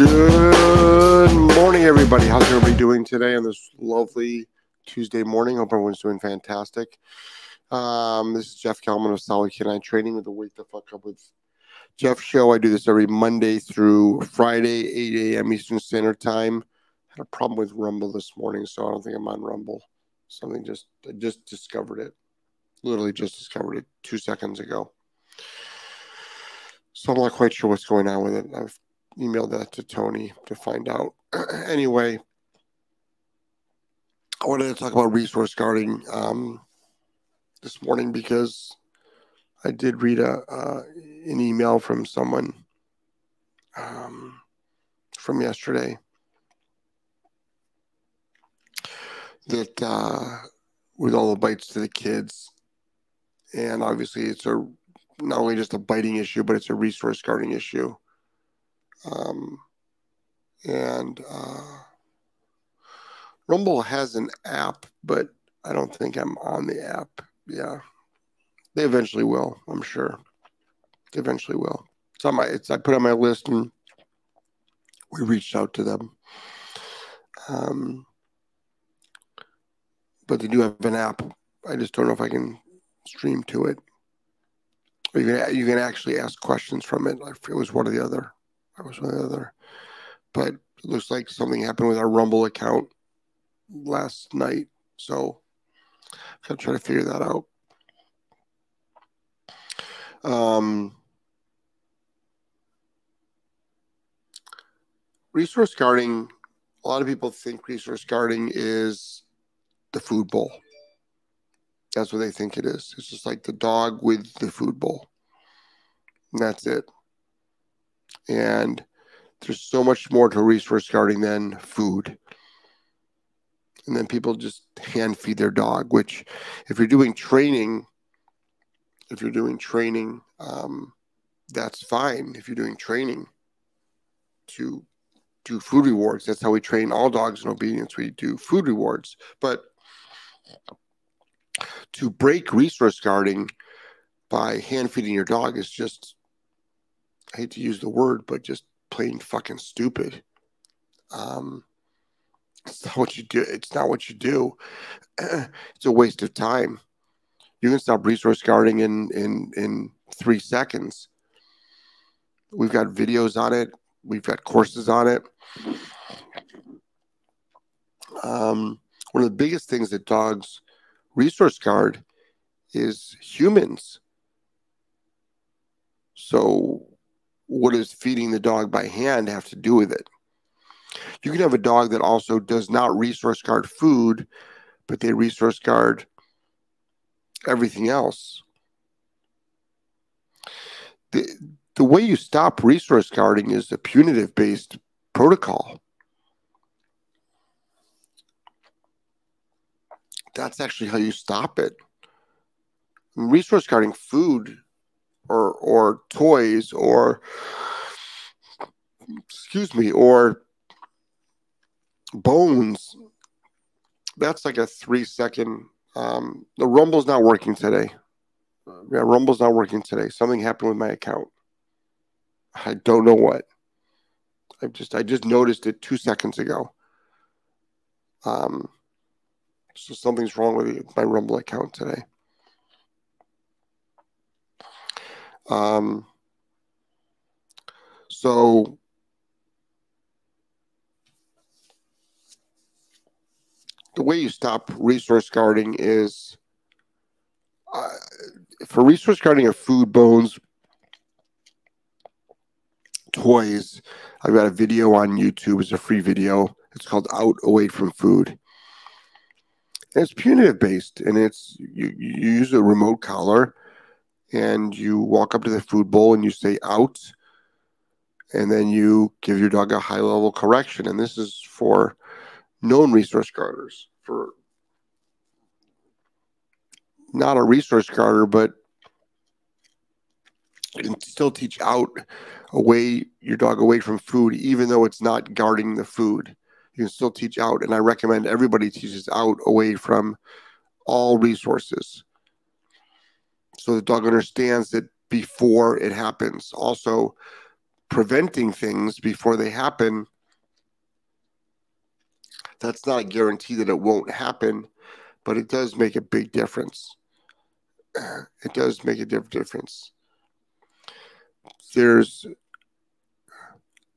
Good morning, everybody. How's everybody doing today on this lovely Tuesday morning? Hope everyone's doing fantastic. Um, this is Jeff Gellman of Solid Canine Training with the Wake the Fuck Up with Jeff show. I do this every Monday through Friday, 8 a.m. Eastern Standard Time. Had a problem with Rumble this morning, so I don't think I'm on Rumble. Something just I just discovered it. Literally just discovered it two seconds ago. So I'm not quite sure what's going on with it. I've emailed that to Tony to find out. anyway, I wanted to talk about resource guarding um, this morning because I did read a uh, an email from someone um, from yesterday that uh, with all the bites to the kids, and obviously it's a not only just a biting issue, but it's a resource guarding issue. Um, and uh, Rumble has an app, but I don't think I'm on the app. Yeah, they eventually will. I'm sure. They eventually will. It's on my. It's I put on my list and we reached out to them. Um, but they do have an app. I just don't know if I can stream to it. You can you can actually ask questions from it. It was one or the other. I was one or the other. But looks like something happened with our Rumble account last night. So I'm trying to figure that out. Um, resource guarding, a lot of people think resource guarding is the food bowl. That's what they think it is. It's just like the dog with the food bowl. And that's it. And there's so much more to resource guarding than food. And then people just hand feed their dog, which, if you're doing training, if you're doing training, um, that's fine. If you're doing training to do food rewards, that's how we train all dogs in obedience. We do food rewards. But to break resource guarding by hand feeding your dog is just I hate to use the word, but just plain fucking stupid. Um, it's not what you do. It's not what you do. it's a waste of time. You can stop resource guarding in in in three seconds. We've got videos on it. We've got courses on it. Um, one of the biggest things that dogs resource guard is humans. So, what does feeding the dog by hand have to do with it? You can have a dog that also does not resource guard food, but they resource guard everything else. The, the way you stop resource guarding is a punitive based protocol. That's actually how you stop it. Resource guarding food or or toys or excuse me or bones. That's like a three second um, the rumble's not working today. Yeah rumble's not working today. Something happened with my account. I don't know what. I just i just noticed it two seconds ago. Um so something's wrong with my rumble account today um so the way you stop resource guarding is uh, for resource guarding of food bones toys i've got a video on youtube. It's a free video. It's called out away from food. And it's punitive based and it's you, you use a remote collar and you walk up to the food bowl and you say out and then you give your dog a high level correction and this is for known resource guarders for not a resource guarder, but you can still teach out away your dog away from food, even though it's not guarding the food. You can still teach out, and I recommend everybody teaches out away from all resources, so the dog understands that before it happens. Also, preventing things before they happen, that's not a guarantee that it won't happen, but it does make a big difference. It does make a difference. There's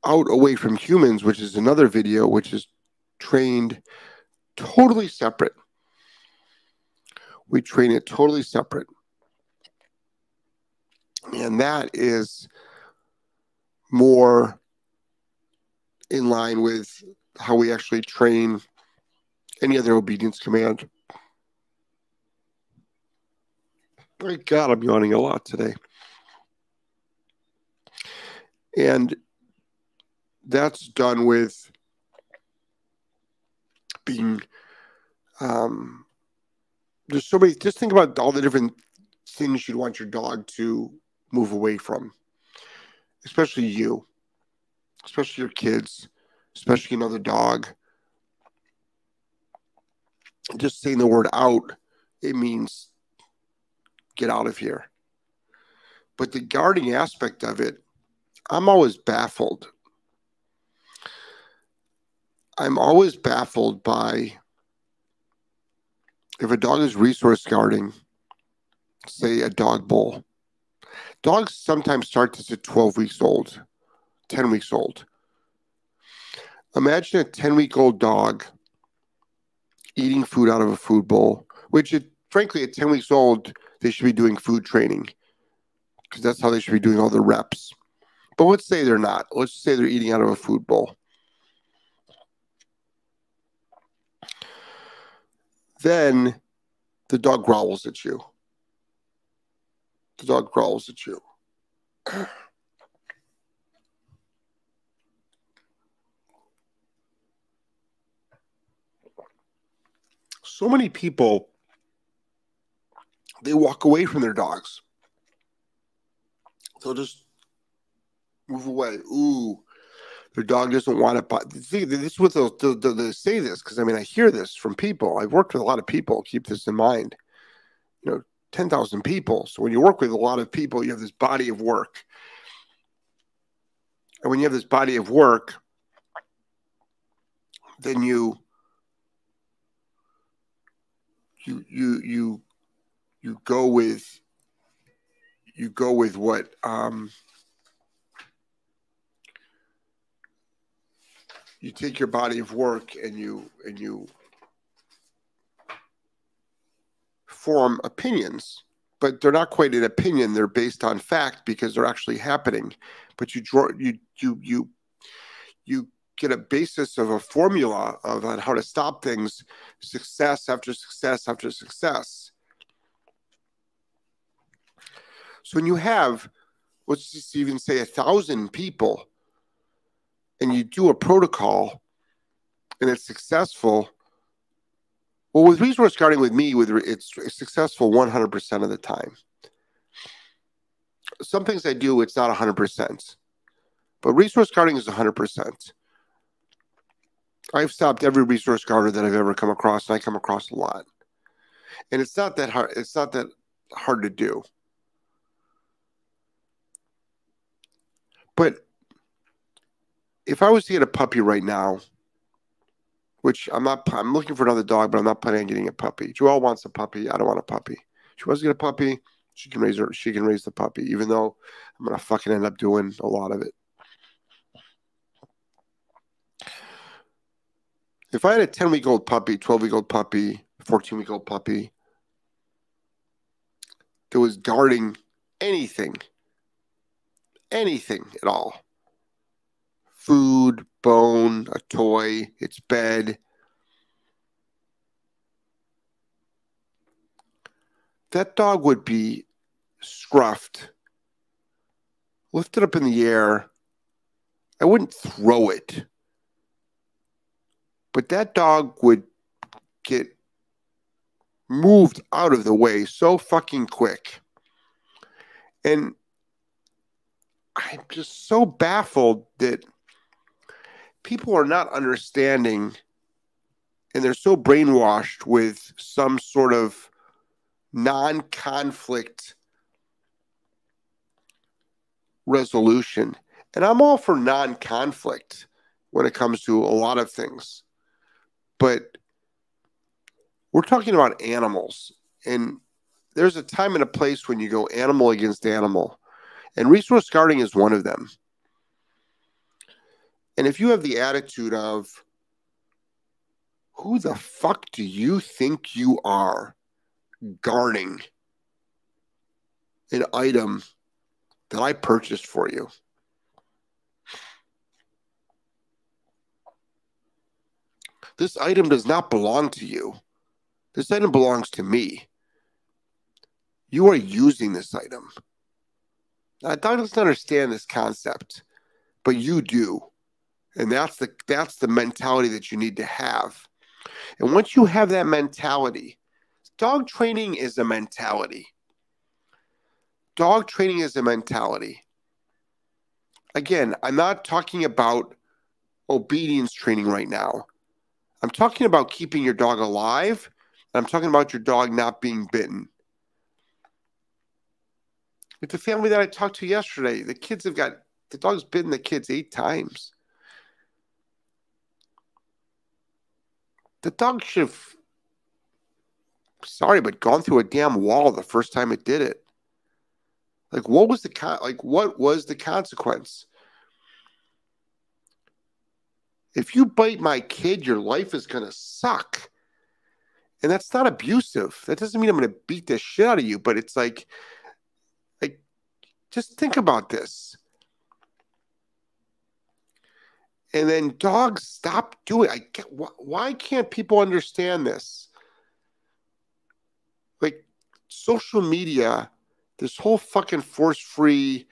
out away from humans, which is another video, which is trained totally separate. We train it totally separate. And that is more in line with how we actually train any other obedience command. My God, I'm yawning a lot today. And that's done with being um, there's so many just think about all the different things you'd want your dog to move away from especially you especially your kids especially another dog. Just saying the word out it means get out of here. But the guarding aspect of it i'm always baffled. I'm always baffled by if a dog is resource guarding, say a dog bowl, dogs sometimes start this at 12 weeks old, 10 weeks old. Imagine a 10 week old dog eating food out of a food bowl, which, it, frankly, at 10 weeks old, they should be doing food training because that's how they should be doing all the reps. But let's say they're not. Let's say they're eating out of a food bowl. Then the dog growls at you. The dog growls at you. so many people they walk away from their dogs. They'll just move away. Ooh, their dog doesn't want it. But this is what they'll, they'll, they'll say this because I mean I hear this from people. I've worked with a lot of people. Keep this in mind. You know, ten thousand people. So when you work with a lot of people, you have this body of work, and when you have this body of work, then you you you you you go with you go with what um you take your body of work and you and you form opinions but they're not quite an opinion. They're based on fact because they're actually happening. But you draw you you you you get a basis of a formula of on how to stop things success after success after success. So when you have let's just even say a thousand people and you do a protocol and it's successful, well, with resource guarding with me, with it's, successful 100% of the time. Some things I do, it's not 100%, but resource guarding is 100%. I've stopped every resource guarder that I've ever come across, and I come across a lot. And it's not that hard. It's not that hard to do. But if I was to get a puppy right now, which I'm not, I'm looking for another dog, but I'm not planning on getting a puppy. Joelle wants a puppy. I don't want a puppy. She wants to get a puppy. She can raise her. She can raise the puppy, even though I'm gonna fucking end up doing a lot of it. If I had a 10 week old puppy, 12 week old puppy, 14 week old puppy that was guarding anything, anything at all, food, bone, a toy, its bed. That dog would be scruffed, lifted up in the air. I wouldn't throw it, but that dog would get moved out of the way so fucking quick. And I'm just so baffled that people are not understanding and they're so brainwashed with some sort of non-conflict resolution And I'm all for non conflict when it comes to a lot of things. But we're talking about animals. And there's a time and a place when you go animal against animal. And resource guarding is one of them. And if you have the attitude of, who the fuck do you think you are guarding an item that I purchased for you? This item does not belong to you. This item belongs to me. You are using this item. Doug doesn't understand this concept, but you do. And that's the that's the mentality that you need to have. And once you have that mentality, dog training is a mentality. Dog training is a mentality. Again, I'm not talking about obedience training right now. I'm talking about keeping your dog alive. I'm talking about your dog not being bitten. With the family that I talked to yesterday, the kids have got the dog's bitten the kids eight times. The dog should have, sorry, but gone through a damn wall the first time it did it. Like, what was the con- like? What was the consequence? If you bite my kid, your life is gonna suck. And that's not abusive. That doesn't mean I'm gonna beat the shit out of you, but it's like, like, just think about this. And then dogs stop doing. I get, why can't people understand this? Like social media, this whole fucking force-free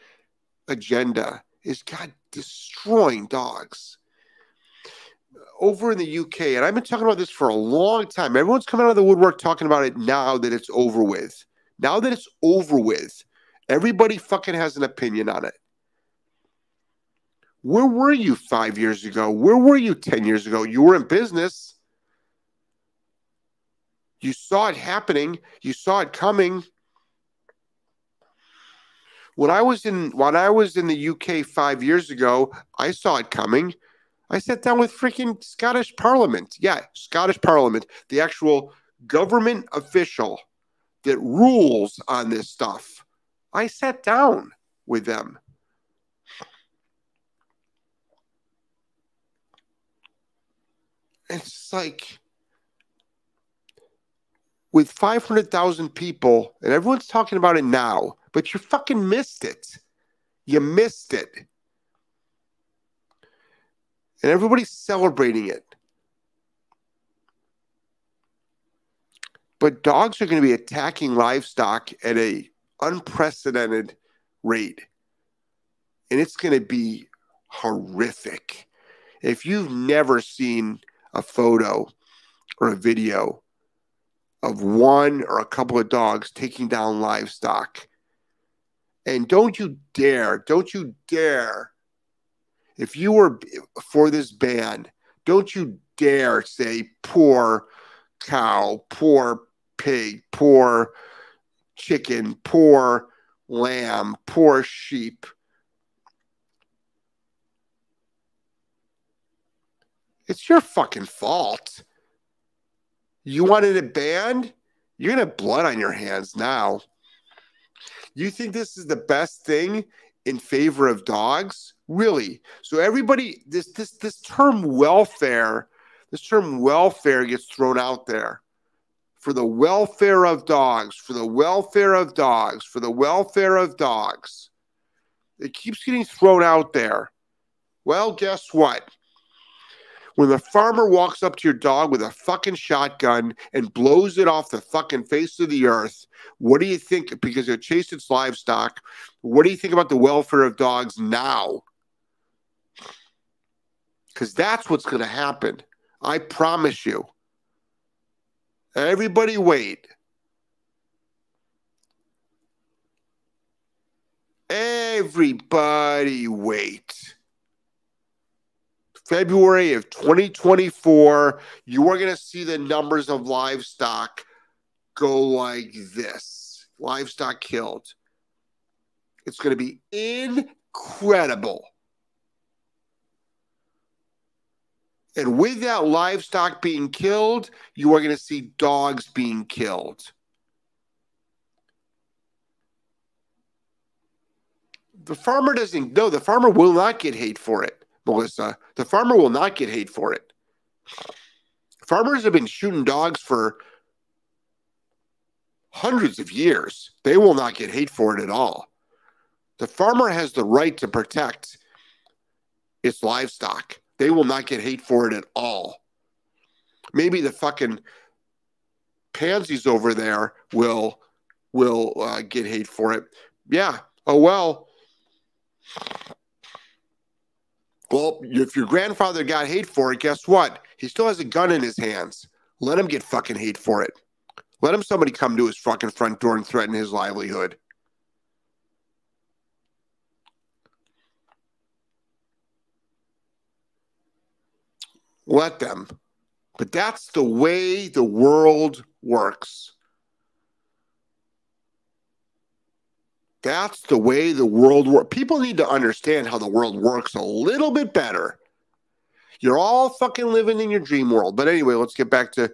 agenda is God destroying dogs. Over in the UK, and I've been talking about this for a long time. Everyone's coming out of the woodwork talking about it now that it's over with. Now that it's over with, everybody fucking has an opinion on it. Where were you five years ago? Where were you 10 years ago? You were in business. You saw it happening. You saw it coming. When I was in when I was in the UK five years ago, I saw it coming. I sat down with freaking Scottish Parliament. Yeah, Scottish Parliament, the actual government official that rules on this stuff. I sat down with them. It's like with 500,000 people, and everyone's talking about it now, but you fucking missed it. You missed it. And everybody's celebrating it. But dogs are going to be attacking livestock at a unprecedented rate. And it's going to be horrific. If you've never seen a photo or a video of one or a couple of dogs taking down livestock. And don't you dare, don't you dare, if you were for this ban, don't you dare say poor cow, poor pig, poor chicken, poor lamb, poor sheep. It's your fucking fault. You wanted it banned? You're gonna have blood on your hands now. You think this is the best thing in favor of dogs? Really? So everybody, this this this term welfare, this term welfare gets thrown out there for the welfare of dogs, for the welfare of dogs, for the welfare of dogs. It keeps getting thrown out there. Well, guess what? When the farmer walks up to your dog with a fucking shotgun and blows it off the fucking face of the earth, what do you think? Because it chased its livestock. What do you think about the welfare of dogs now? Because that's what's going to happen. I promise you. Everybody wait. Everybody wait. February of 2024, you are going to see the numbers of livestock go like this livestock killed. It's going to be incredible. And with that livestock being killed, you are going to see dogs being killed. The farmer doesn't, no, the farmer will not get hate for it. Melissa. The farmer will not get hate for it. Farmers have been shooting dogs for hundreds of years. They will not get hate for it at all. The farmer has the right to protect its livestock. They will not get hate for it at all. Maybe the fucking pansies over there will will uh, get hate for it. Yeah. Oh well. Well, if your grandfather got hate for it, guess what? He still has a gun in his hands. Let him get fucking hate for it. Let him somebody come to his fucking front door and threaten his livelihood. Let them. But that's the way the world works. That's the way the world works. People need to understand how the world works a little bit better. You're all fucking living in your dream world. But anyway, let's get back to.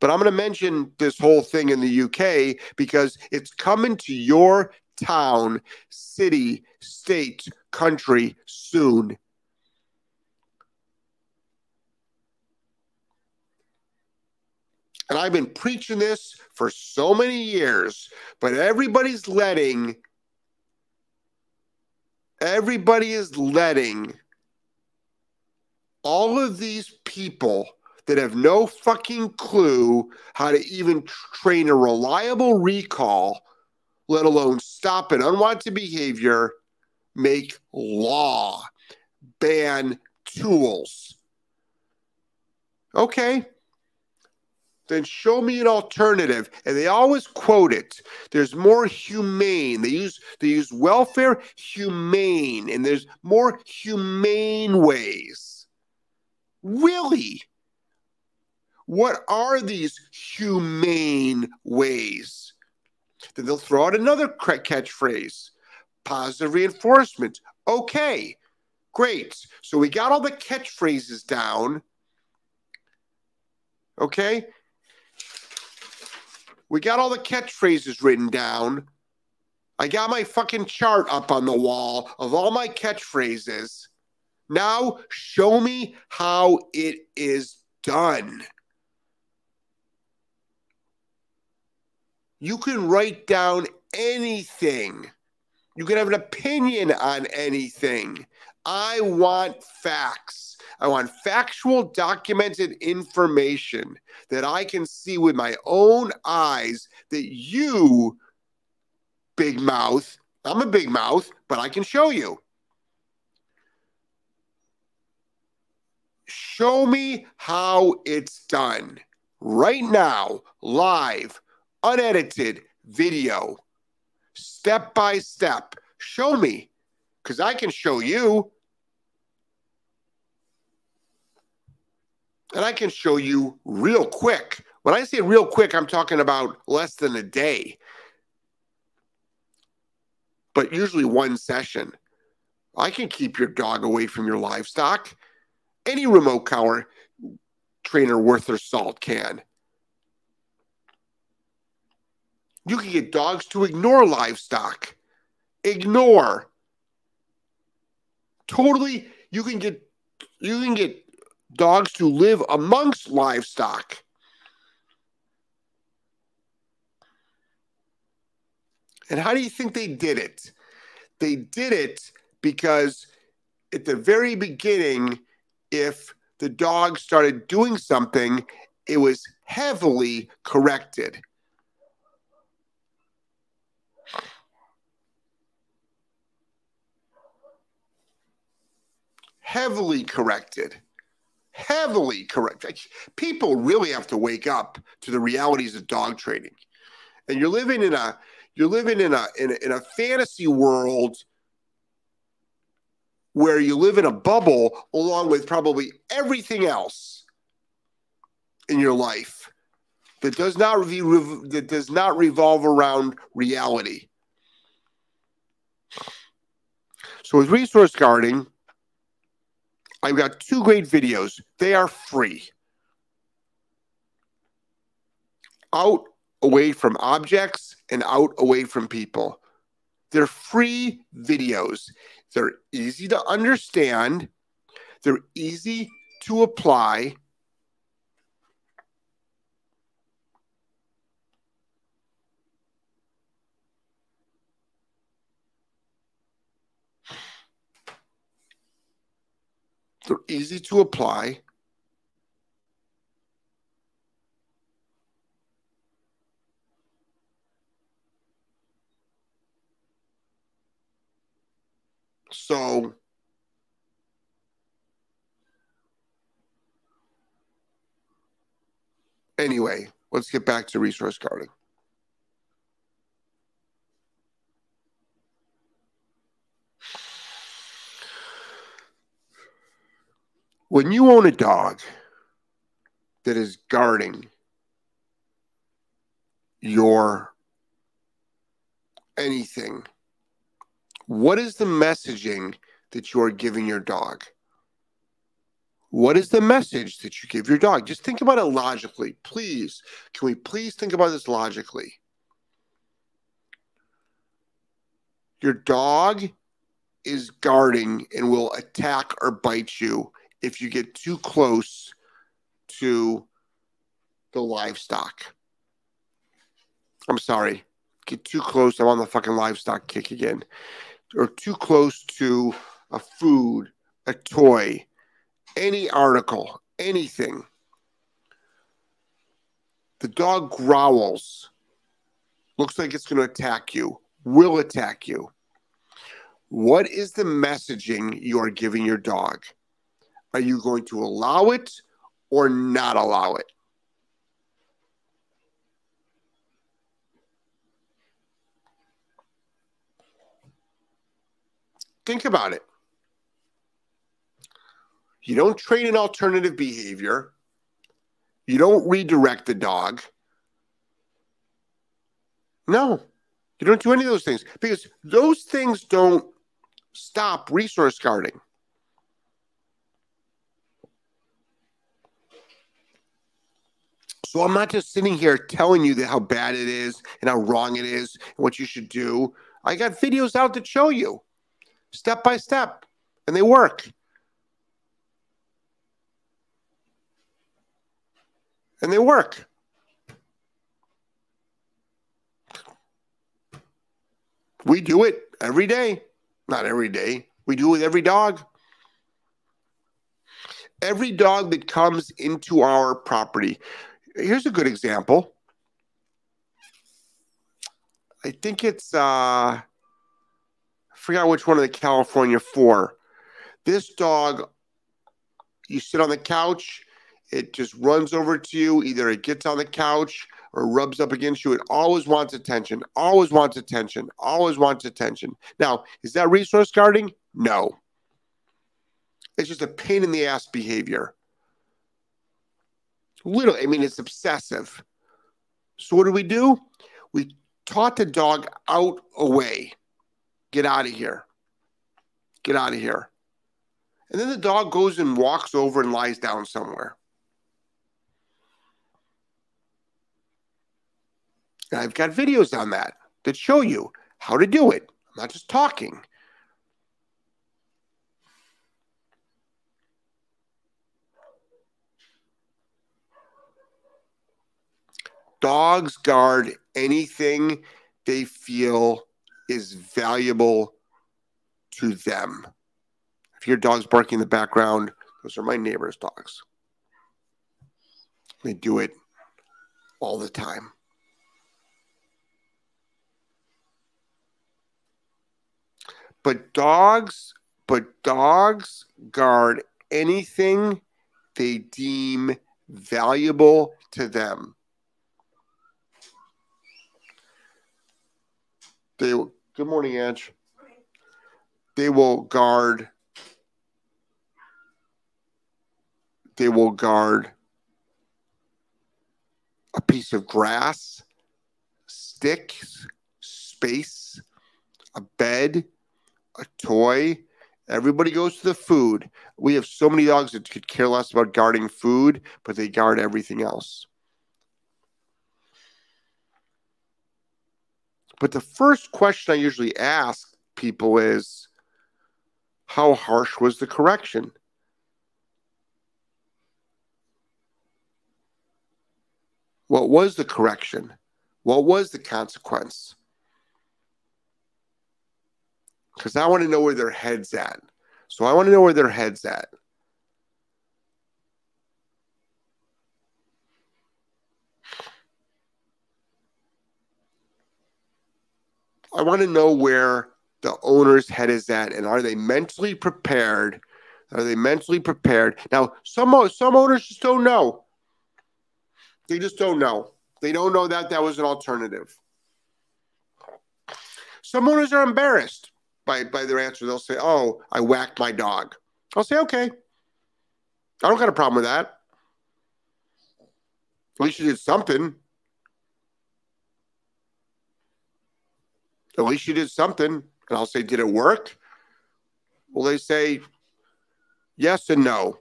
But I'm going to mention this whole thing in the UK because it's coming to your town, city, state, country soon. And I've been preaching this for so many years, but everybody's letting, everybody is letting all of these people that have no fucking clue how to even train a reliable recall, let alone stop an unwanted behavior, make law, ban tools. Okay, then show me an alternative. And they always quote it. There's more humane. They use they use welfare humane, and there's more humane ways. Really? What are these humane ways? Then they'll throw out another catchphrase positive reinforcement. Okay, great. So we got all the catchphrases down. Okay, we got all the catchphrases written down. I got my fucking chart up on the wall of all my catchphrases. Now show me how it is done. You can write down anything. You can have an opinion on anything. I want facts. I want factual, documented information that I can see with my own eyes that you, big mouth, I'm a big mouth, but I can show you. Show me how it's done right now, live, unedited video, step by step. Show me because I can show you. And I can show you real quick. When I say real quick, I'm talking about less than a day, but usually one session. I can keep your dog away from your livestock. Any remote collar trainer worth their salt can. You can get dogs to ignore livestock. Ignore. Totally, you can get you can get dogs to live amongst livestock. And how do you think they did it? They did it because at the very beginning, if the dog started doing something, it was heavily corrected. Heavily corrected heavily corrected. People really have to wake up to the realities of dog training. And you're living in a you're living in a in a, in a fantasy world where you live in a bubble along with probably everything else in your life that does not re- that does not revolve around reality. So with resource guarding, I've got two great videos. They are free. Out away from objects and out away from people. They're free videos. They're easy to understand. They're easy to apply. They're easy to apply. So anyway, let's get back to resource guarding. When you own a dog that is guarding your anything, what is the messaging that you are giving your dog? What is the message that you give your dog? Just think about it logically. Please, can we please think about this logically? Your dog is guarding and will attack or bite you if you get too close to the livestock. I'm sorry. Get too close. I'm on the fucking livestock kick again. Or too close to a food, a toy, any article, anything. The dog growls, looks like it's going to attack you, will attack you. What is the messaging you are giving your dog? Are you going to allow it or not allow it? Think about it. You don't train an alternative behavior. You don't redirect the dog. No, you don't do any of those things because those things don't stop resource guarding. So I'm not just sitting here telling you how bad it is and how wrong it is and what you should do. I got videos out to show you step by step, and they work. And they work. We do it every day. Not every day. We do it with every dog. Every dog that comes into our property, here's a good example. I think it's uh I forgot which one of the California four. This dog, you sit on the couch, it just runs over to you. Either it gets on the couch or rubs up against you. It always wants attention, always wants attention, always wants attention. Now, is that resource guarding? No. It's just a pain in the ass behavior. Little, I mean, it's obsessive. So what do we do? We taught the dog out away. Get out of here. Get out of here. And then the dog goes and walks over and lies down somewhere. And I've got videos on that that show you how to do it. I'm not just talking. Dogs guard anything they feel is valuable to them. If your dog's barking in the background, those are my neighbor's dogs. They do it all the time. But dogs, but dogs guard anything they deem valuable to them. They good morning, Edge. They will guard. They will guard a piece of grass, sticks, space, a bed, a toy, Everybody goes to the food. We have so many dogs that could care less about guarding food, but they guard everything else. But the first question I usually ask people is how harsh was the correction? What was the correction? What was the consequence? Because I want to know where their head's at. So I want to know where their head's at. I want to know where the owner's head is at and are they mentally prepared? Are they mentally prepared? Now, some some owners just don't know. They just don't know. They don't know that that was an alternative. Some owners are embarrassed by, by their answer. They'll say, Oh, I whacked my dog. I'll say, Okay. I don't got a problem with that. At least you did something. At least you did something. And I'll say, Did it work? Well, they say, Yes and no.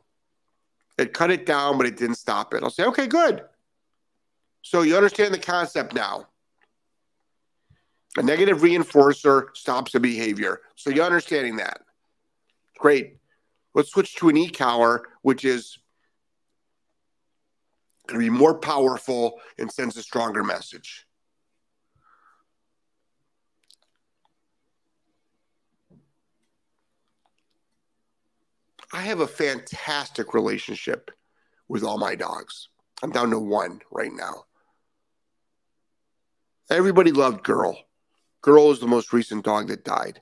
It cut it down, but it didn't stop it. I'll say, Okay, good. So you understand the concept now. A negative reinforcer stops a behavior. So you're understanding that. Great. Let's switch to an e-collar, which is going to be more powerful and sends a stronger message. I have a fantastic relationship with all my dogs. I'm down to one right now. Everybody loved Girl. Girl is the most recent dog that died.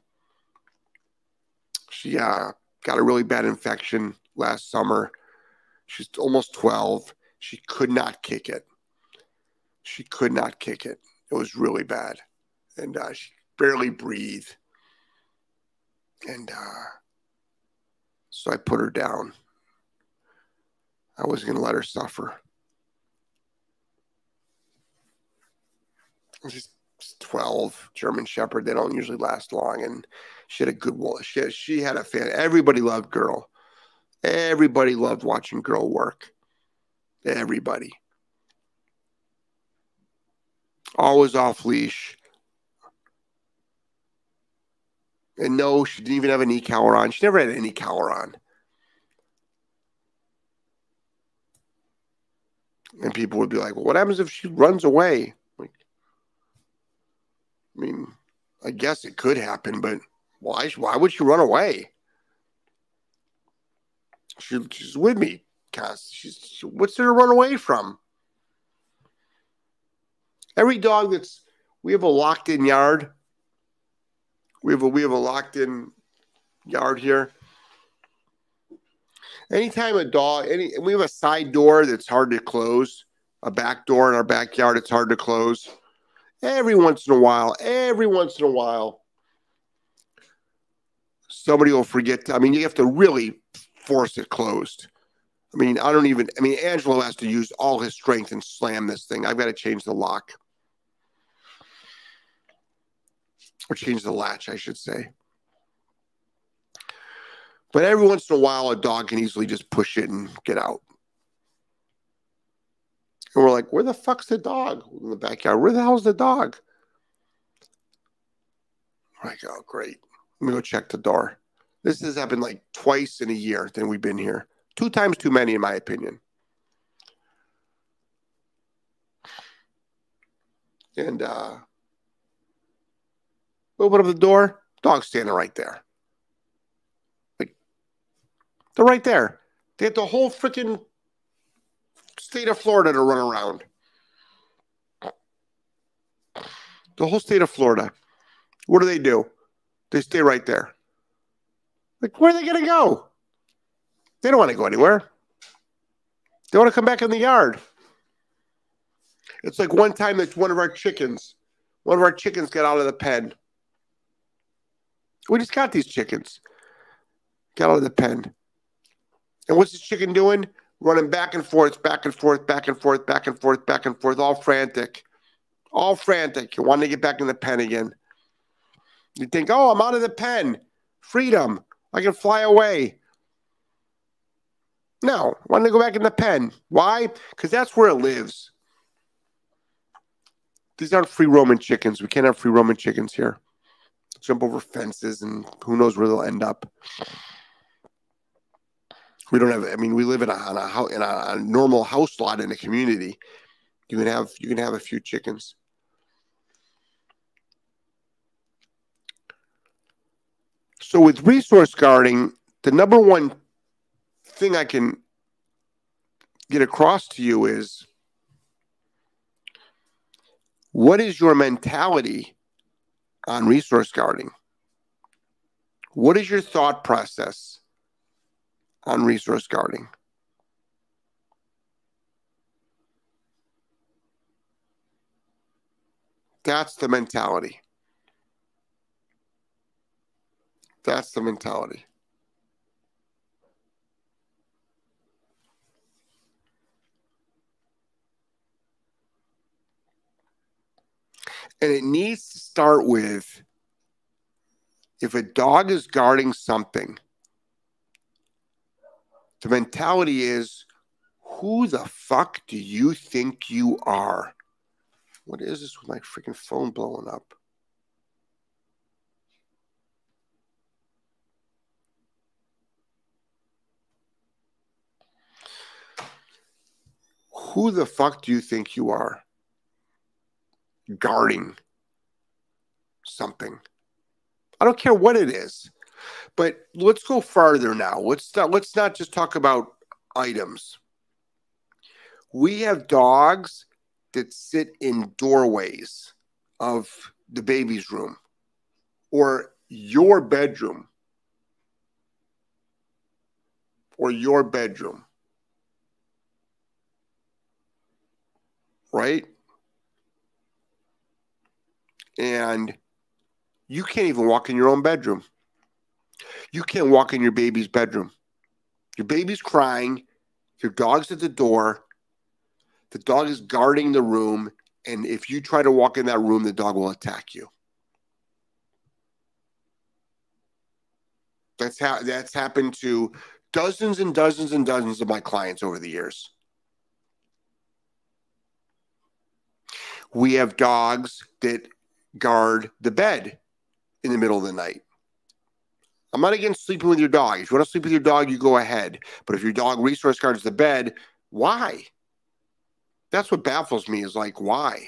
She uh, got a really bad infection last summer. She's almost 12. She could not kick it. She could not kick it. It was really bad. And uh, she barely breathed. And uh, so I put her down. I wasn't going to let her suffer. she's 12 German Shepherd. They don't usually last long. And she had a good one. She, she had a fan. Everybody loved Girl. Everybody loved watching Girl work. Everybody. Always off leash. And no, she didn't even have an e-collar on. She never had any collar on. And people would be like, well, what happens if she runs away? Like, I mean, I guess it could happen, but why? Why would she run away? She, she's with me. She's she, what's there to run away from? Every dog that's we have a locked in yard. We have a we have a locked in yard here. Anytime a dog, any we have a side door that's hard to close, a back door in our backyard, it's hard to close. Every once in a while, every once in a while, somebody will forget. To, I mean, you have to really force it closed. I mean, I don't even, I mean, Angelo has to use all his strength and slam this thing. I've got to change the lock or change the latch, I should say. But every once in a while, a dog can easily just push it and get out. And we're like, where the fuck's the dog in the backyard? Where the hell's the dog? I go, oh, great. Let me go check the door. This has happened like twice in a year that we've been here. Two times too many, in my opinion. And uh open up the door, dog's standing right there. Like they're right there. They had the whole freaking state of Florida to run around. The whole state of Florida. What do they do? They stay right there. Like, where are they going to go? They don't want to go anywhere. They want to come back in the yard. It's like one time that one of our chickens, one of our chickens got out of the pen. We just got these chickens. Got out of the pen. And what's this chicken doing? running back and forth, back and forth, back and forth, back and forth, back and forth, all frantic, all frantic. You want to get back in the pen again. You think, oh, I'm out of the pen. Freedom. I can fly away. No, want to go back in the pen. Why? Because that's where it lives. These aren't free Roman chickens. We can't have free Roman chickens here. Jump over fences and who knows where they'll end up. We don't have. I mean, we live in a on a, in a, a normal house lot in a community. You can have you can have a few chickens. So with resource guarding, the number one thing I can get across to you is what is your mentality on resource guarding? What is your thought process on resource guarding? That's the mentality. That's the mentality. And it needs to start with if a dog is guarding something, the mentality is who the fuck do you think you are? What is this with my freaking phone blowing up? Who the fuck do you think you are? Guarding something. I don't care what it is. But let's go farther now. Let's not, let's not just talk about items. We have dogs that sit in doorways of the baby's room or your bedroom or your bedroom. Right? And you can't even walk in your own bedroom. You can't walk in your baby's bedroom. Your baby's crying, your dog's at the door, the dog is guarding the room, and if you try to walk in that room, the dog will attack you. That's how that's happened to dozens and dozens and dozens of my clients over the years. We have dogs that guard the bed in the middle of the night. I'm not against sleeping with your dog. If you want to sleep with your dog, you go ahead. But if your dog resource guards the bed, why? That's what baffles me is like, why?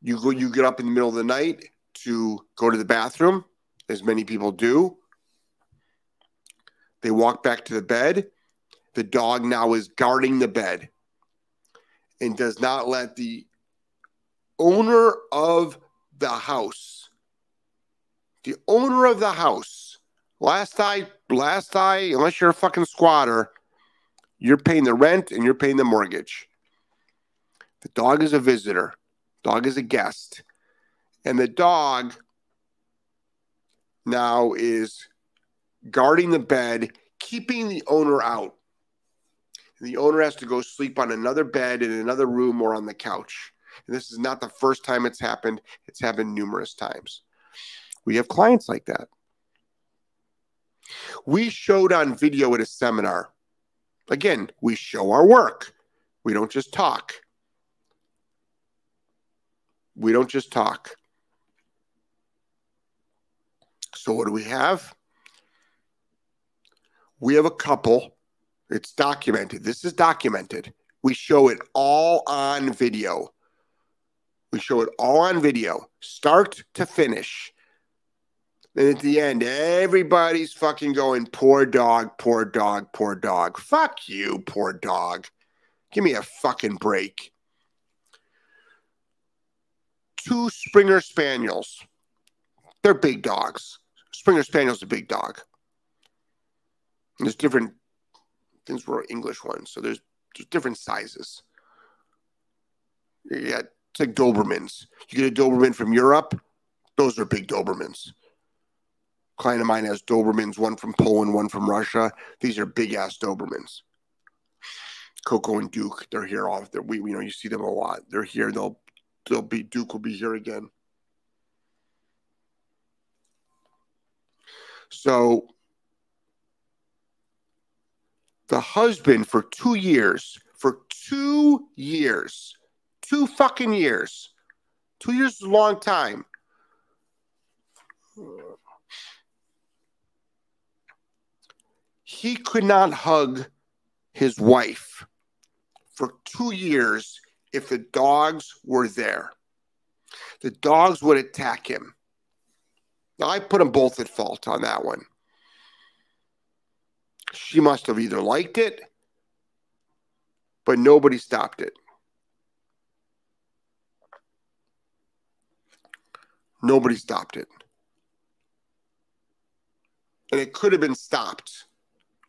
You go, you get up in the middle of the night to go to the bathroom, as many people do. They walk back to the bed. The dog now is guarding the bed and does not let the owner of the house, the owner of the house, Last I, last I, unless you're a fucking squatter, you're paying the rent and you're paying the mortgage. The dog is a visitor. Dog is a guest. And the dog now is guarding the bed, keeping the owner out. The owner has to go sleep on another bed in another room or on the couch. And this is not the first time it's happened, it's happened numerous times. We have clients like that. We showed on video at a seminar. Again, we show our work. We don't just talk. We don't just talk. So, what do we have? We have a couple. It's documented. This is documented. We show it all on video. We show it all on video, start to finish. Then at the end, everybody's fucking going, poor dog, poor dog, poor dog. Fuck you, poor dog. Give me a fucking break. Two Springer Spaniels. They're big dogs. Springer Spaniel's a big dog. there's different things were English ones, so there's, there's different sizes. Yeah, it's like Dobermans. You get a Doberman from Europe, those are big Dobermans A client of mine has Dobermans, one from Poland, one from Russia. These are big ass Dobermans. Coco and Duke, they're here off there. We, you know, you see them a lot. They're here. They'll, they'll be Duke will be here again. So the husband for two years, for two years, two fucking years, two years is a long time. He could not hug his wife for two years if the dogs were there. The dogs would attack him. Now, I put them both at fault on that one. She must have either liked it, but nobody stopped it. Nobody stopped it. And it could have been stopped.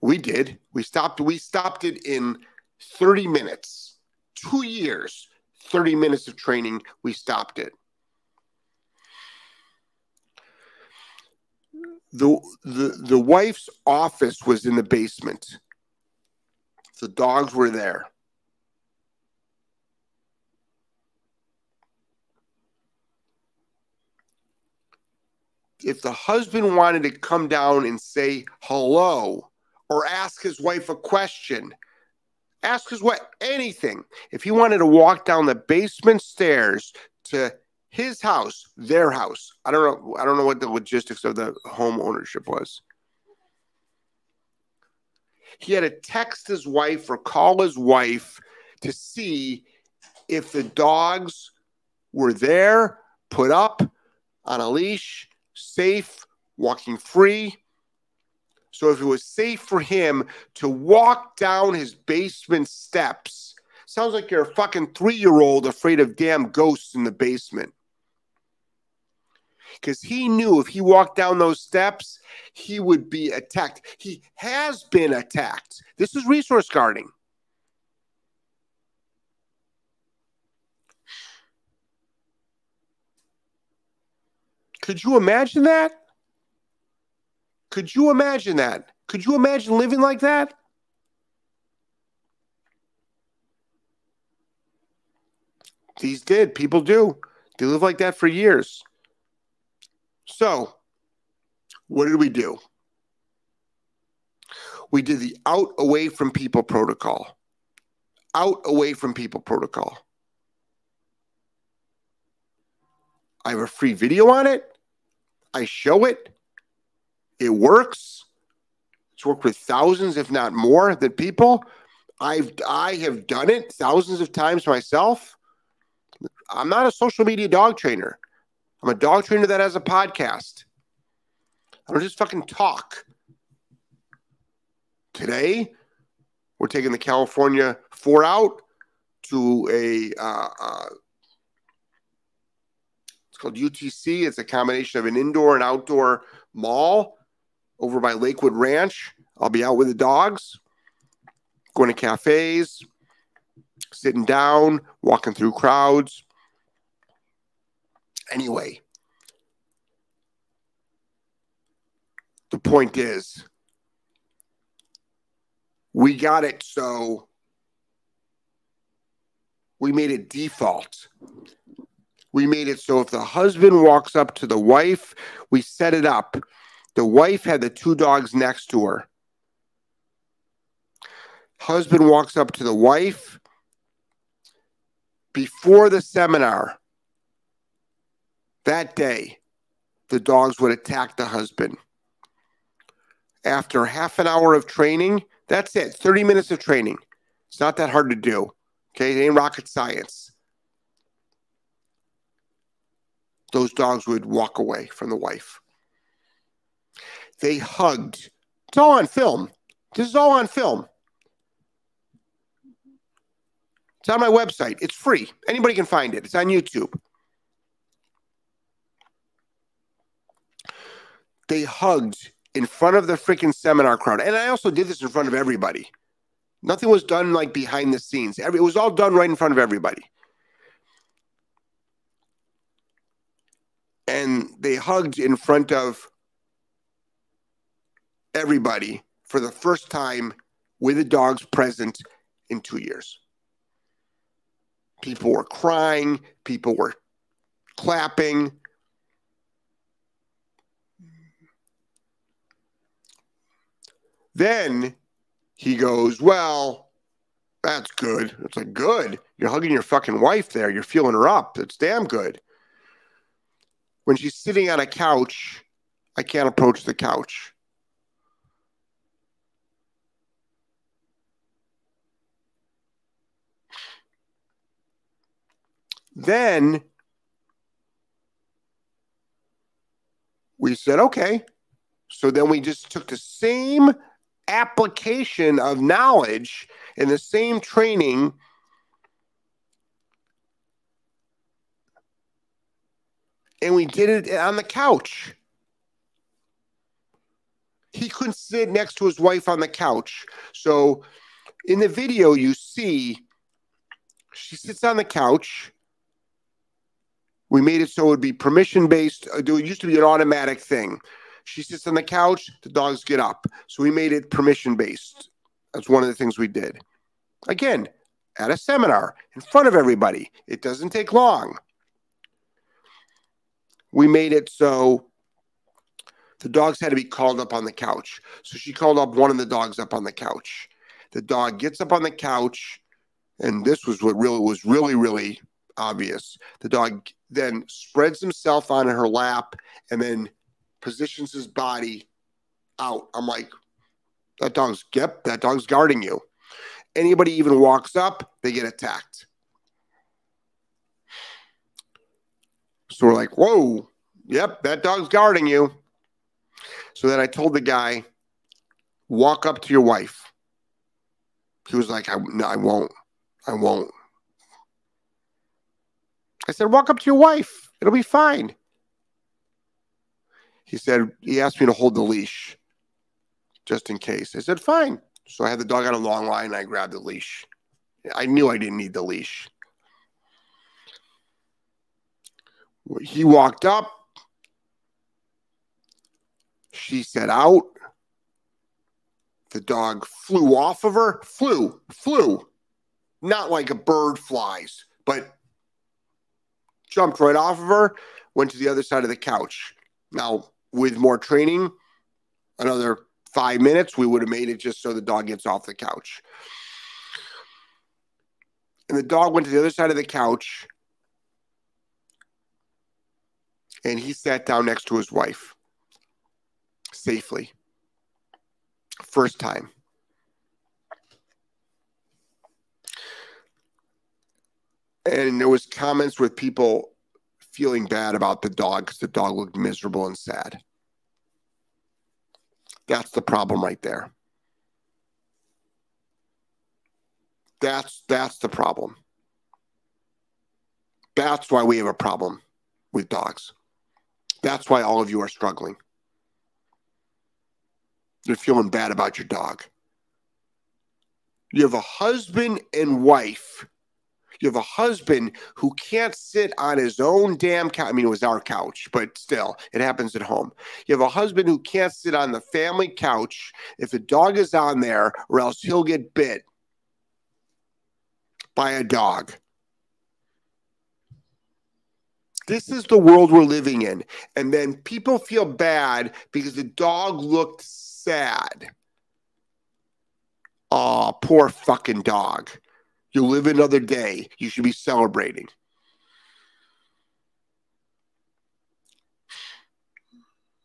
We did. We stopped we stopped it in 30 minutes. 2 years, 30 minutes of training, we stopped it. The the the wife's office was in the basement. The dogs were there. If the husband wanted to come down and say hello or ask his wife a question, ask his wife anything. If he wanted to walk down the basement stairs to his house, their house. I don't know. I don't know what the logistics of the home ownership was. He had to text his wife or call his wife to see if the dogs were there, put up on a leash, safe, walking free. So if it was safe for him to walk down his basement steps, sounds like you're a fucking three year old afraid of damn ghosts in the basement because he knew if he walked down those steps, he would be attacked. He has been attacked. This is resource guarding. Could you imagine that? Could you imagine that? Could you imagine living like that? These did. People do. They live like that for years. So, what did we do? We did the out away from people protocol. Out away from people protocol. I have a free video on it. I show it. It works. It's worked with thousands, if not more, than people. I've I have done it thousands of times myself. I'm not a social media dog trainer. I'm a dog trainer that has a podcast. I don't just fucking talk. Today, we're taking the California four out to a uh, uh, it's called UTC. It's a combination of an indoor and outdoor mall over by Lakewood Ranch. I'll be out with the dogs, going to cafes, sitting down, walking through crowds, Anyway, the point is, we got it so we made it default. We made it so if the husband walks up to the wife, we set it up. The wife had the two dogs next to her. Husband walks up to the wife before the seminar. That day, the dogs would attack the husband. After half an hour of training, that's it. 30 minutes of training. It's not that hard to do. Okay, it ain't rocket science. Those dogs would walk away from the wife. They hugged. It's all on film. This is all on film. It's on my website. It's free. Anybody can find it. It's on YouTube. They hugged in front of the freaking seminar crowd. And I also did this in front of everybody. Nothing was done like behind the scenes. Every, it was all done right in front of everybody. And they hugged in front of everybody for the first time with the dogs present in two years. People were crying, people were clapping Then he goes, Well, that's good. It's like, Good. You're hugging your fucking wife there. You're feeling her up. It's damn good. When she's sitting on a couch, I can't approach the couch. Then we said, okay. So then we just took the same application of knowledge and the same training and we did it on the couch. He couldn't sit next to his wife on the couch. So in the video, you see she sits on the couch we made it so it would be permission based. It used to be an automatic thing. She sits on the couch, the dogs get up. So we made it permission based. That's one of the things we did. Again, at a seminar in front of everybody. It doesn't take long. We made it so the dogs had to be called up on the couch. So she called up one of the dogs up on the couch. The dog gets up on the couch, and this was what really was really, really obvious. The dog then spreads himself on her lap and then positions his body out. I'm like, that dog's yep, that dog's guarding you. Anybody even walks up, they get attacked. So we're like, whoa, yep, that dog's guarding you. So then I told the guy, walk up to your wife. He was like, I, no, I won't. I won't. I said, walk up to your wife. It'll be fine. He said, he asked me to hold the leash just in case. I said, fine. So I had the dog on a long line and I grabbed the leash. I knew I didn't need the leash. He walked up. She set out. The dog flew off of her, flew, flew. Not like a bird flies, but jumped right off of her, went to the other side of the couch. Now, with more training, another five minutes, we would have made it just so the dog gets off the couch. And the dog went to the other side of the couch and he sat down next to his wife safely. First time. and there was comments with people feeling bad about the dog because the dog looked miserable and sad. That's the problem right there. That's that's the problem. That's why we have a problem with dogs. That's why all of you are struggling. You're feeling bad about your dog. You have a husband and wife you have a husband who can't sit on his own damn couch. I mean, it was our couch, but still, it happens at home. You have a husband who can't sit on the family couch if a dog is on there, or else he'll get bit by a dog. This is the world we're living in. And then people feel bad because the dog looked sad. Oh, poor fucking dog. You live another day. You should be celebrating.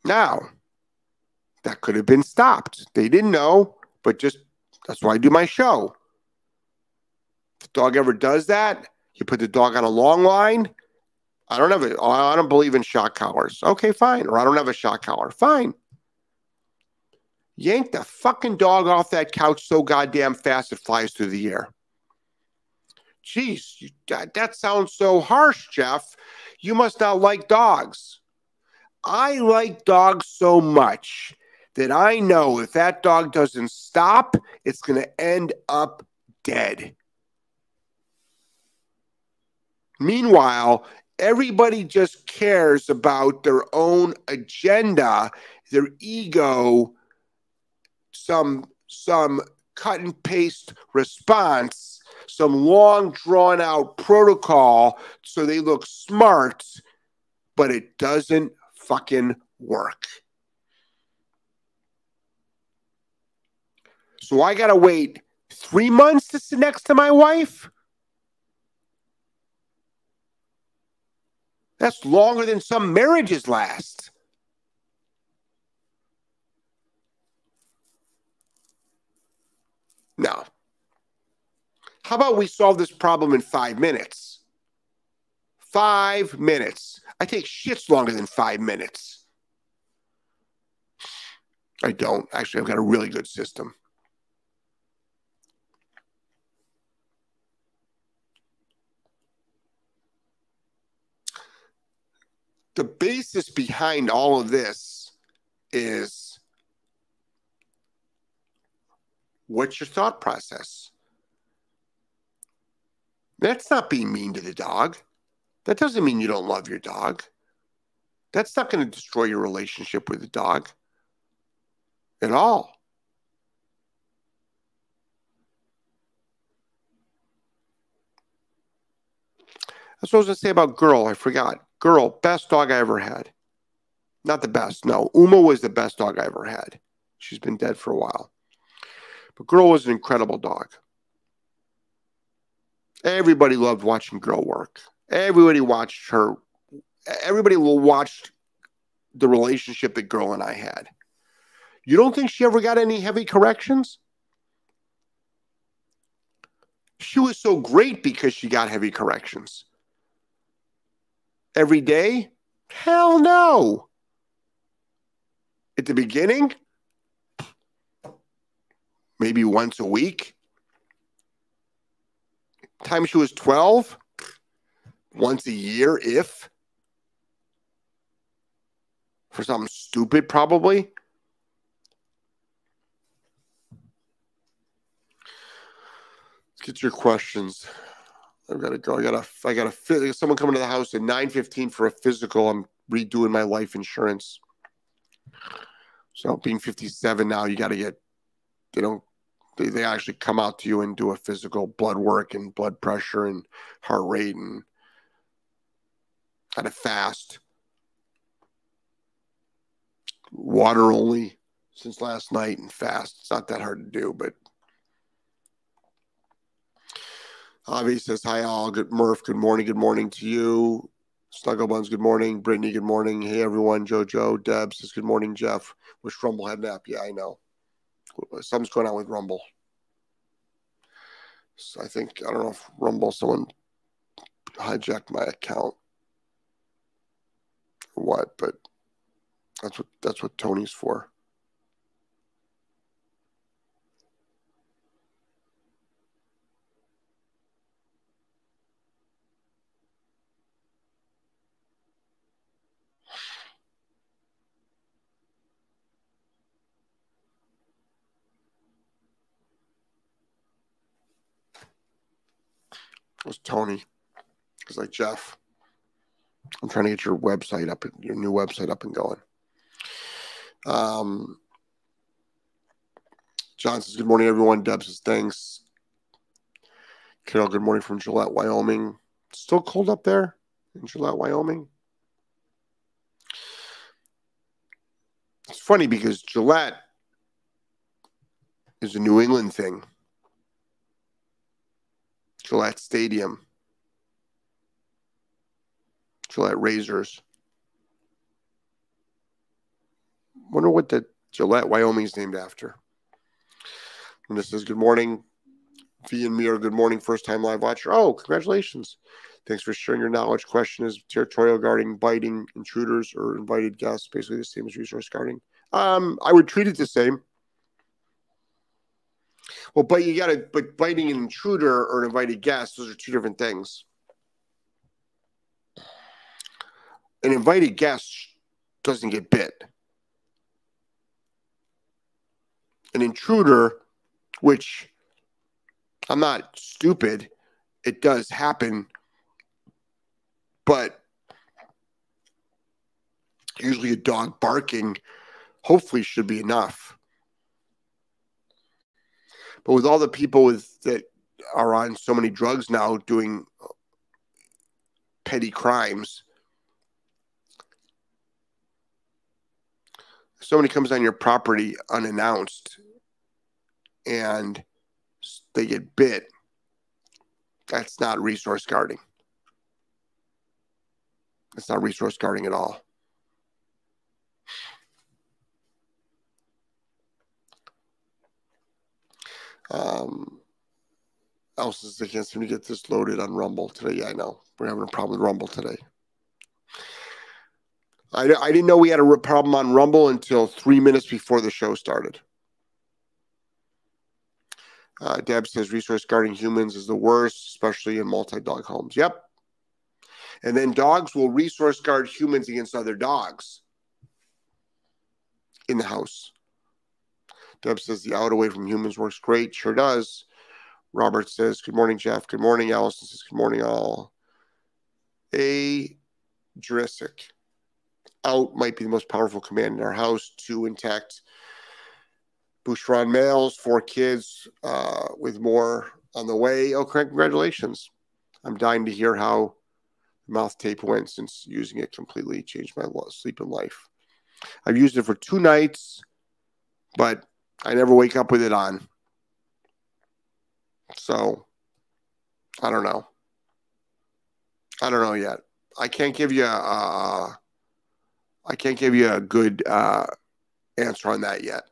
Now, that could have been stopped. They didn't know, but just that's why I do my show. If the dog ever does that, you put the dog on a long line. I don't have it. I don't believe in shock collars. Okay, fine. Or I don't have a shock collar. Fine. Yank the fucking dog off that couch so goddamn fast it flies through the air geez, you, that, that sounds so harsh, Jeff. You must not like dogs. I like dogs so much that I know if that dog doesn't stop, it's going to end up dead. Meanwhile, everybody just cares about their own agenda, their ego, some some cut and paste response some long drawn out protocol so they look smart, but it doesn't fucking work. So I got to wait three months to sit next to my wife? That's longer than some marriages last. No. How about we solve this problem in five minutes? Five minutes. I take shits longer than five minutes. I don't. Actually, I've got a really good system. the basis behind all of this is what's your thought process? That's not being mean to the dog. That doesn't mean you don't love your dog. That's not going to destroy your relationship with the dog at all. That's what I was going to say about girl. I forgot. Girl, best dog I ever had. Not the best. No, Uma was the best dog I ever had. She's been dead for a while. But Girl was an incredible dog. Everybody loved watching Girl work. Everybody watched her. Everybody watched the relationship that Girl and I had. You don't think she ever got any heavy corrections? She was so great because she got heavy corrections every day? Hell no. At the beginning, maybe once a week. Time she was 12, once a year, if. For something stupid, probably. Let's get your questions. I've got to go. I got to. I got to. Someone coming to the house at nine fifteen for a physical. I'm redoing my life insurance. So being fifty seven now, you got to get. You know, they actually come out to you and do a physical blood work and blood pressure and heart rate and kind of fast. Water only since last night and fast. It's not that hard to do, but Avi says, Hi, all. Good Murph. Good morning. Good morning to you. Snuggle Buns, good morning. Brittany, good morning. Hey, everyone. JoJo. Deb says, Good morning, Jeff. Wish Rumble had an app. Yeah, I know. Something's going on with Rumble. So I think, I don't know if Rumble, someone hijacked my account or what, but that's what that's what Tony's for. Was Tony. He's like, Jeff, I'm trying to get your website up, your new website up and going. Um, John says, Good morning, everyone. Deb says, Thanks. Carol, good morning from Gillette, Wyoming. Still cold up there in Gillette, Wyoming? It's funny because Gillette is a New England thing. Gillette Stadium, Gillette Razors. Wonder what the Gillette, Wyoming is named after. And this is Good morning, V and me are Good morning, first time live watcher. Oh, congratulations. Thanks for sharing your knowledge. Question is territorial guarding, biting intruders or invited guests, basically the same as resource guarding. Um, I would treat it the same. Well, but you got to, but biting an intruder or an invited guest, those are two different things. An invited guest doesn't get bit. An intruder, which I'm not stupid, it does happen, but usually a dog barking hopefully should be enough. But with all the people with that are on so many drugs now doing petty crimes, somebody comes on your property unannounced and they get bit, that's not resource guarding. It's not resource guarding at all. Um, else they can't seem to get this loaded on Rumble today. Yeah, I know. We're having a problem with Rumble today. I, I didn't know we had a problem on Rumble until three minutes before the show started. Uh, Deb says resource guarding humans is the worst, especially in multi dog homes. Yep. And then dogs will resource guard humans against other dogs in the house. Deb says the out away from humans works great. Sure does. Robert says, Good morning, Jeff. Good morning. Allison says, Good morning, all. A Jurassic. Out might be the most powerful command in our house. Two intact Beauceron males, four kids uh, with more on the way. Oh, congratulations. I'm dying to hear how mouth tape went since using it completely changed my sleep and life. I've used it for two nights, but I never wake up with it on. So I don't know. I don't know yet. I can't give you a, I can't give you a good uh, answer on that yet.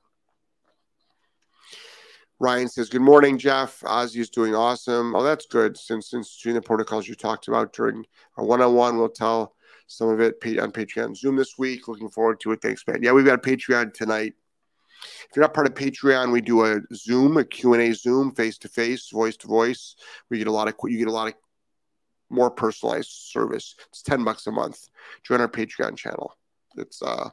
Ryan says, "Good morning, Jeff. Ozzy is doing awesome. Oh, that's good. Since since doing the protocols you talked about during our one-on-one, we'll tell some of it on Patreon Zoom this week. Looking forward to it. Thanks, man. Yeah, we've got a Patreon tonight. If you're not part of Patreon, we do a Zoom, a Q and A Zoom, face to face, voice to voice. We get a lot of you get a lot of more personalized service. It's ten bucks a month. Join our Patreon channel. It's uh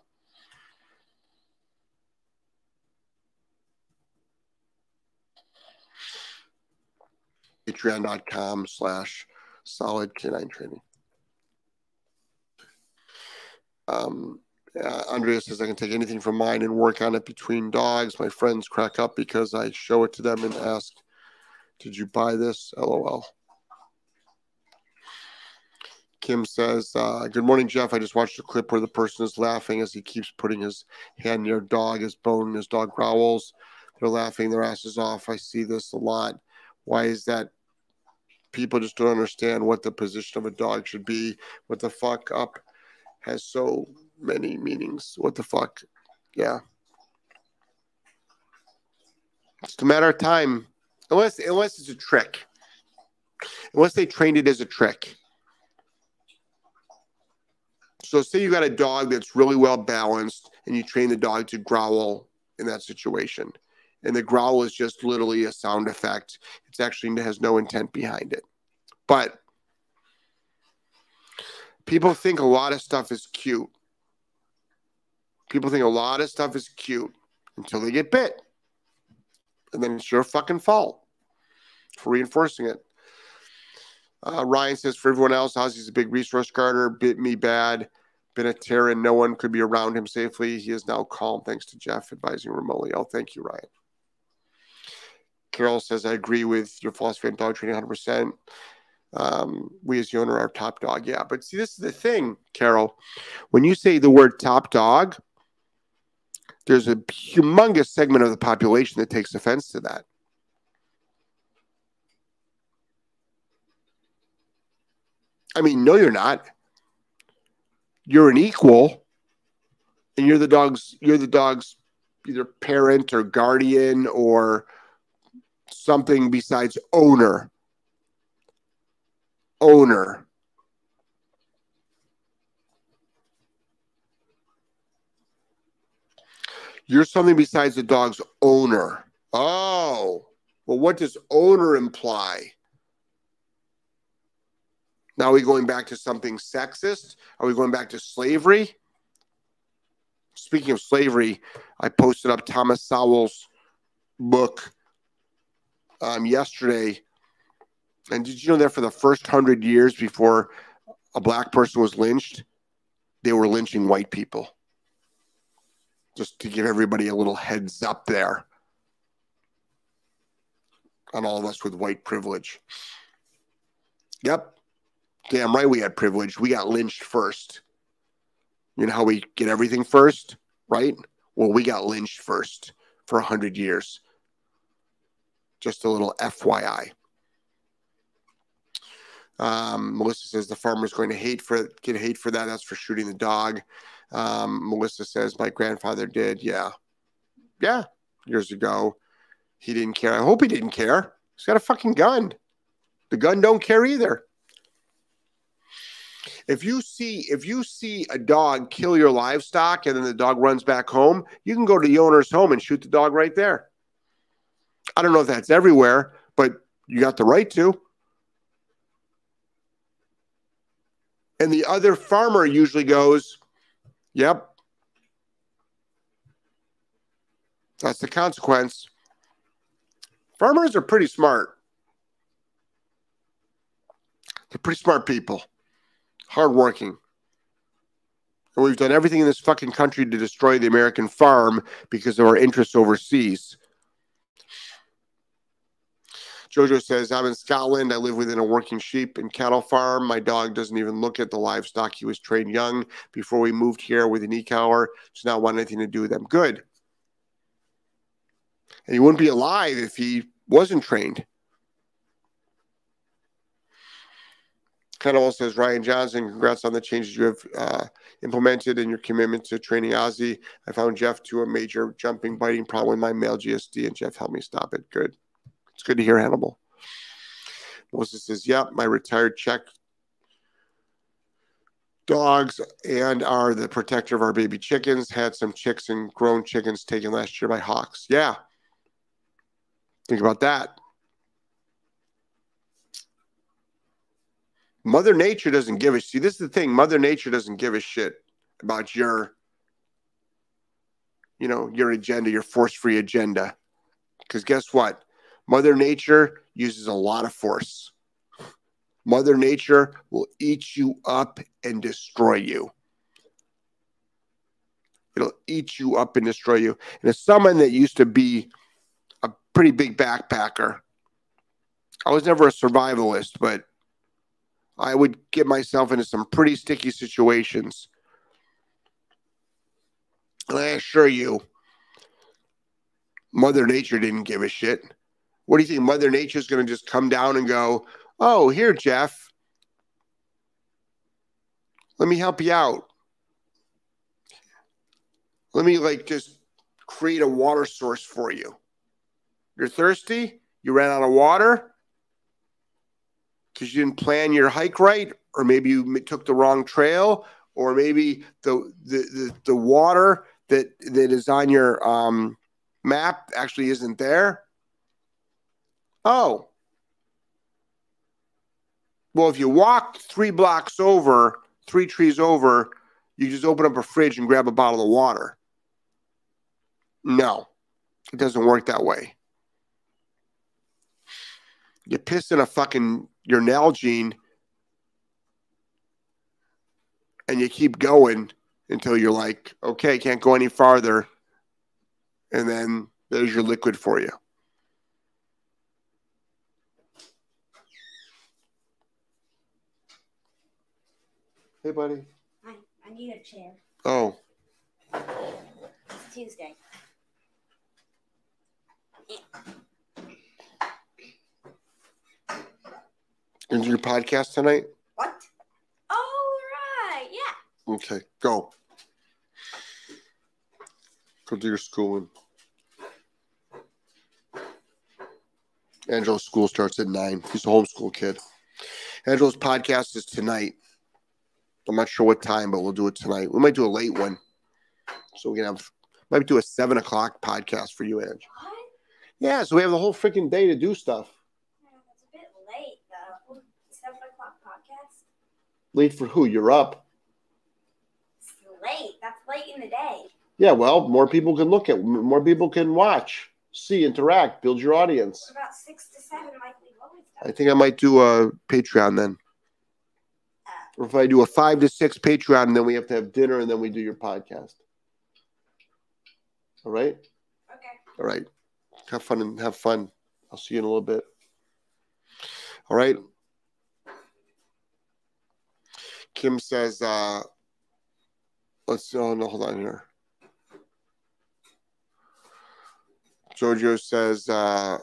patreon.com slash solid canine training. Um, uh, Andrea says I can take anything from mine and work on it between dogs. My friends crack up because I show it to them and ask, Did you buy this? LOL. Kim says, uh, Good morning, Jeff. I just watched a clip where the person is laughing as he keeps putting his hand near dog, his bone, his dog growls. They're laughing their asses off. I see this a lot. Why is that? People just don't understand what the position of a dog should be. What the fuck up has so many meanings. What the fuck? Yeah. It's a matter of time. Unless unless it's a trick. Unless they trained it as a trick. So say you got a dog that's really well balanced and you train the dog to growl in that situation and the growl is just literally a sound effect. It's actually has no intent behind it. But people think a lot of stuff is cute. People think a lot of stuff is cute until they get bit. And then it's your fucking fault for reinforcing it. Uh, Ryan says, for everyone else, Ozzy's a big resource guarder, bit me bad, been a terror, no one could be around him safely. He is now calm thanks to Jeff advising remotely. Oh, thank you, Ryan. Carol says, I agree with your philosophy on dog training 100%. Um, we as the owner are top dog. Yeah. But see, this is the thing, Carol. When you say the word top dog, there's a humongous segment of the population that takes offense to that. I mean, no, you're not. You're an equal, and you're the dog's you're the dog's either parent or guardian or something besides owner. Owner. You're something besides the dog's owner. Oh, well, what does owner imply? Now, are we going back to something sexist? Are we going back to slavery? Speaking of slavery, I posted up Thomas Sowell's book, um, yesterday. And did you know that for the first hundred years before a black person was lynched, they were lynching white people? Just to give everybody a little heads up there on all of us with white privilege. Yep. Damn right we had privilege. We got lynched first. You know how we get everything first, right? Well, we got lynched first for a hundred years Just a little FYI. Um, Melissa says the farmer's going to hate for get hate for that. That's for shooting the dog. Um, Melissa says my grandfather did. Yeah, yeah, years ago. He didn't care. I hope he didn't care. He's got a fucking gun. The gun don't care either. If you see if you see a dog kill your livestock and then the dog runs back home, you can go to the owner's home and shoot the dog right there. I don't know if that's everywhere, but you got the right to. And the other farmer usually goes, Yep. That's the consequence. Farmers are pretty smart. They're pretty smart people, hardworking. And we've done everything in this fucking country to destroy the American farm because of our interests overseas. Jojo says, I'm in Scotland. I live within a working sheep and cattle farm. My dog doesn't even look at the livestock. He was trained young before we moved here with an e-collar. Does not want anything to do with them. Good. And he wouldn't be alive if he wasn't trained. Cannibal says, Ryan Johnson, congrats on the changes you have uh, implemented and your commitment to training Ozzy. I found Jeff to a major jumping, biting problem with my male GSD, and Jeff helped me stop it. Good. It's good to hear Hannibal. Moses says, Yep, my retired Czech dogs and are the protector of our baby chickens. Had some chicks and grown chickens taken last year by hawks. Yeah. Think about that. Mother Nature doesn't give a see. This is the thing. Mother Nature doesn't give a shit about your, you know, your agenda, your force-free agenda. Because guess what? Mother Nature uses a lot of force. Mother Nature will eat you up and destroy you. It'll eat you up and destroy you. And as someone that used to be a pretty big backpacker, I was never a survivalist, but I would get myself into some pretty sticky situations. And I assure you, Mother Nature didn't give a shit. What do you think? Mother Nature is going to just come down and go, oh, here, Jeff. Let me help you out. Let me like just create a water source for you. You're thirsty? You ran out of water because you didn't plan your hike right, or maybe you took the wrong trail, or maybe the the the, the water that that is on your um, map actually isn't there. Oh. Well, if you walk three blocks over, three trees over, you just open up a fridge and grab a bottle of water. No, it doesn't work that way. You piss in a fucking your Nalgene and you keep going until you're like, okay, can't go any farther. And then there's your liquid for you. Hey, buddy. I, I need a chair. Oh. It's Tuesday. Gonna your podcast tonight? What? Oh, right. Yeah. Okay, go. Go do your schooling. Angelo's school starts at nine. He's a homeschool kid. Angelo's podcast is tonight. I'm not sure what time, but we'll do it tonight. We might do a late one. So we can have might do a seven o'clock podcast for you, Ange. What? Yeah, so we have the whole freaking day to do stuff. That's a bit late, though. Seven o'clock podcast. Late for who? You're up. It's late. That's late in the day. Yeah, well, more people can look at, more people can watch, see, interact, build your audience. What about six to seven like we've always I think I might do a Patreon then. Or if I do a five to six Patreon, and then we have to have dinner, and then we do your podcast. All right, Okay. all right. Have fun and have fun. I'll see you in a little bit. All right. Kim says, uh, let's oh no, hold on here. Jojo says, uh,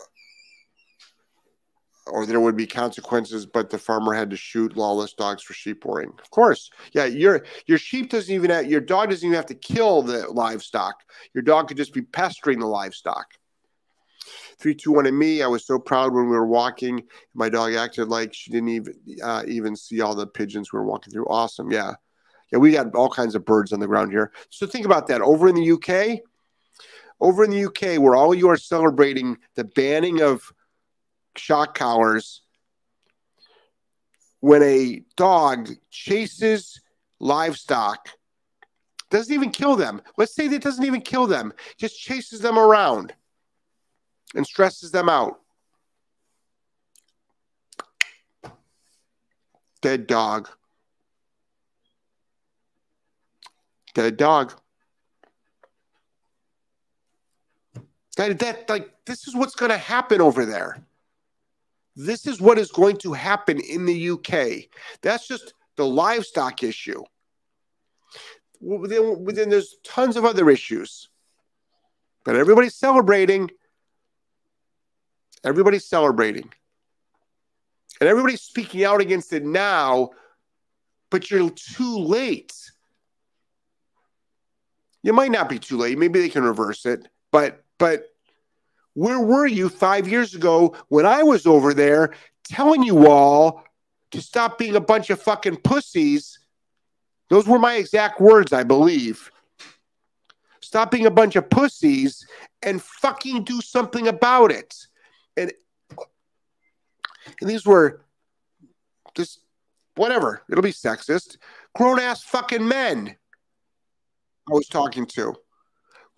or there would be consequences, but the farmer had to shoot lawless dogs for sheep worrying. Of course, yeah. Your your sheep doesn't even have, your dog doesn't even have to kill the livestock. Your dog could just be pestering the livestock. Three, two, one, and me. I was so proud when we were walking. My dog acted like she didn't even uh, even see all the pigeons we were walking through. Awesome, yeah, yeah. We got all kinds of birds on the ground here. So think about that. Over in the UK, over in the UK, where all you are celebrating the banning of shock collars, when a dog chases livestock, doesn't even kill them. Let's say that doesn't even kill them, just chases them around and stresses them out. Dead dog. Dead dog. That, that like this is what's going to happen over there. This is what is going to happen in the UK. That's just the livestock issue. Then, then there's tons of other issues. But everybody's celebrating. Everybody's celebrating. And everybody's speaking out against it now, but you're too late. You might not be too late. Maybe they can reverse it. But but where were you five years ago when I was over there telling you all to stop being a bunch of fucking pussies? Those were my exact words, I believe. Stop being a bunch of pussies and fucking do something about it. And, and these were just whatever. It'll be sexist. Grown ass fucking men I was talking to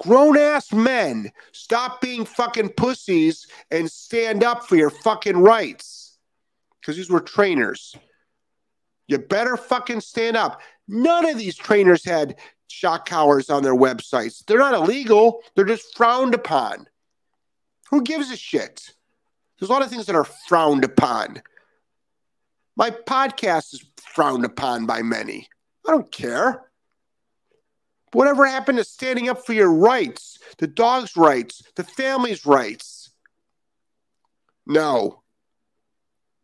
grown ass men stop being fucking pussies and stand up for your fucking rights. Because these were trainers. You better fucking stand up. None of these trainers had shock collars on their websites. They're not illegal. They're just frowned upon. Who gives a shit? There's a lot of things that are frowned upon. My podcast is frowned upon by many. I don't care Whatever happened to standing up for your rights, the dog's rights, the family's rights? No.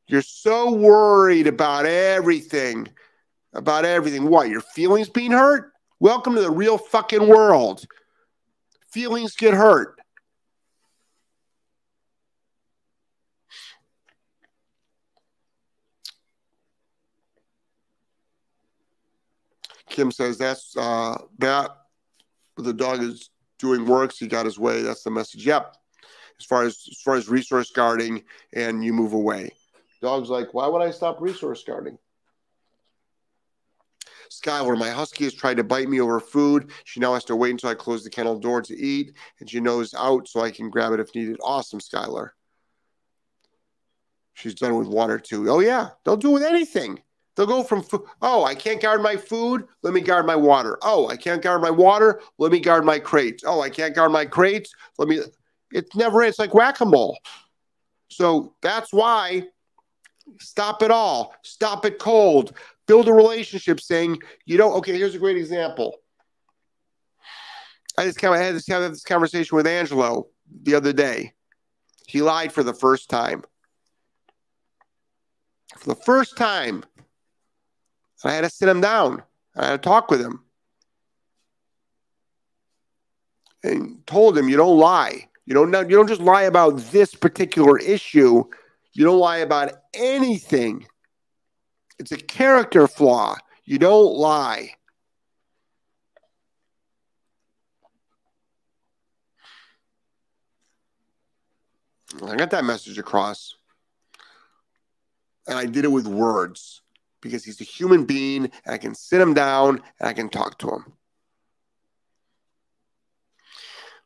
You're so worried about everything. About everything. What? Your feelings being hurt? Welcome to the real fucking world. Feelings get hurt. Kim says that's uh, that. The dog is doing works. He got his way. That's the message. Yep. As far as as far as resource guarding, and you move away. Dog's like, why would I stop resource guarding? Skylar, my husky has tried to bite me over food. She now has to wait until I close the kennel door to eat, and she knows out so I can grab it if needed. Awesome, Skylar. She's done with water too. Oh yeah, they'll do with anything. They'll go from, oh, I can't guard my food. Let me guard my water. Oh, I can't guard my water. Let me guard my crates. Oh, I can't guard my crates. Let me, it's never, it's like whack a mole. So that's why stop it all. Stop it cold. Build a relationship saying, you know, okay, here's a great example. I just kind of had this, had this conversation with Angelo the other day. He lied for the first time. For the first time, I had to sit him down. I had to talk with him and told him, "You don't lie. You don't you don't just lie about this particular issue. You don't lie about anything. It's a character flaw. You don't lie." I got that message across. And I did it with words because he's a human being and I can sit him down and I can talk to him.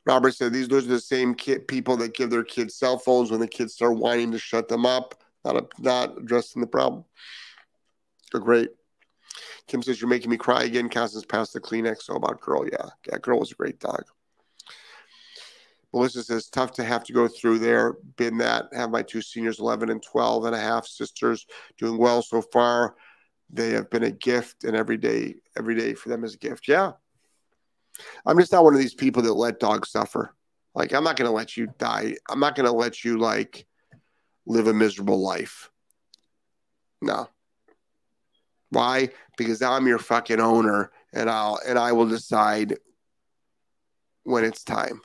Robert said these those are the same kid, people that give their kids cell phones when the kids start whining to shut them up, not a, not addressing the problem. They're great. Kim says you're making me cry again. Constance passed the Kleenex. So about girl, yeah, yeah, girl was a great dog. Melissa says, tough to have to go through there. Been that. Have my two seniors, 11 and 12 and a half sisters, doing well so far. They have been a gift, and every day, every day for them is a gift. Yeah. I'm just not one of these people that let dogs suffer. Like, I'm not going to let you die. I'm not going to let you, like, live a miserable life. No. Why? Because I'm your fucking owner and I'll and I will decide when it's time.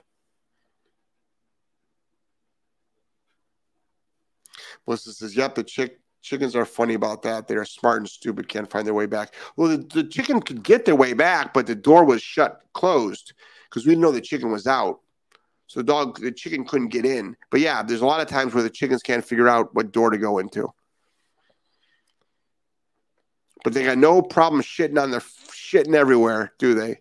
Says, Yep, the chick chickens are funny about that. They're smart and stupid, can't find their way back. Well, the, the chicken could get their way back, but the door was shut, closed, because we didn't know the chicken was out. So the dog, the chicken couldn't get in. But yeah, there's a lot of times where the chickens can't figure out what door to go into. But they got no problem shitting on their shitting everywhere, do they?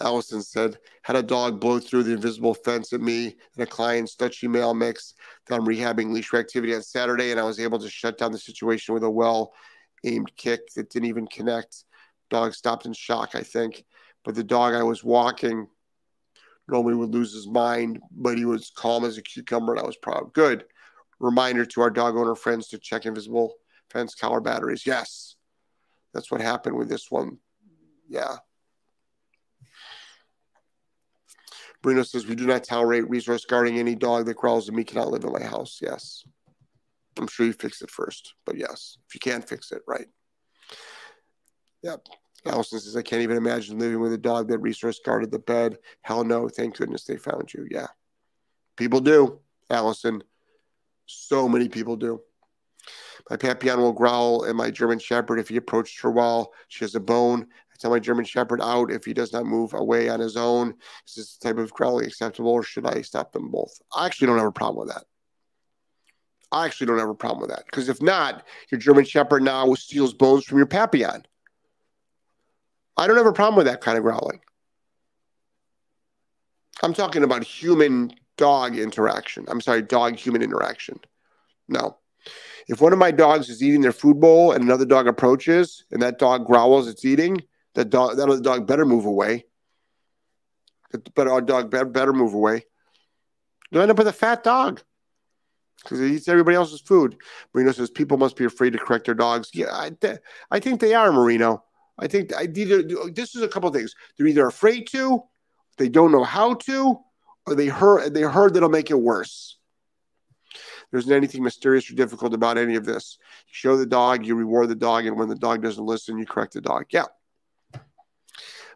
Allison said, had a dog blow through the invisible fence at me and a client's Dutch email mix that I'm rehabbing leash reactivity on Saturday, and I was able to shut down the situation with a well aimed kick that didn't even connect. Dog stopped in shock, I think. But the dog I was walking normally would lose his mind, but he was calm as a cucumber, and I was proud. Good. Reminder to our dog owner friends to check invisible fence collar batteries. Yes, that's what happened with this one. Yeah. Bruno says, We do not tolerate resource guarding any dog that growls at me cannot live in my house. Yes. I'm sure you fix it first, but yes, if you can't fix it, right. Yep. Allison says, I can't even imagine living with a dog that resource guarded the bed. Hell no. Thank goodness they found you. Yeah. People do, Allison. So many people do. My Papillon will growl at my German Shepherd if he approaches her while she has a bone. Tell my German Shepherd out if he does not move away on his own. Is this type of growling acceptable or should I stop them both? I actually don't have a problem with that. I actually don't have a problem with that because if not, your German Shepherd now steals bones from your Papillon. I don't have a problem with that kind of growling. I'm talking about human dog interaction. I'm sorry, dog human interaction. No. If one of my dogs is eating their food bowl and another dog approaches and that dog growls it's eating, that dog that other dog better move away. But our dog better, move away. You'll end up with a fat dog because it eats everybody else's food. Marino says people must be afraid to correct their dogs. Yeah, I, I think they are, Marino. I think I either this is a couple things. They're either afraid to, they don't know how to, or they heard they heard that'll make it worse. There isn't anything mysterious or difficult about any of this. You show the dog, you reward the dog, and when the dog doesn't listen, you correct the dog. Yeah.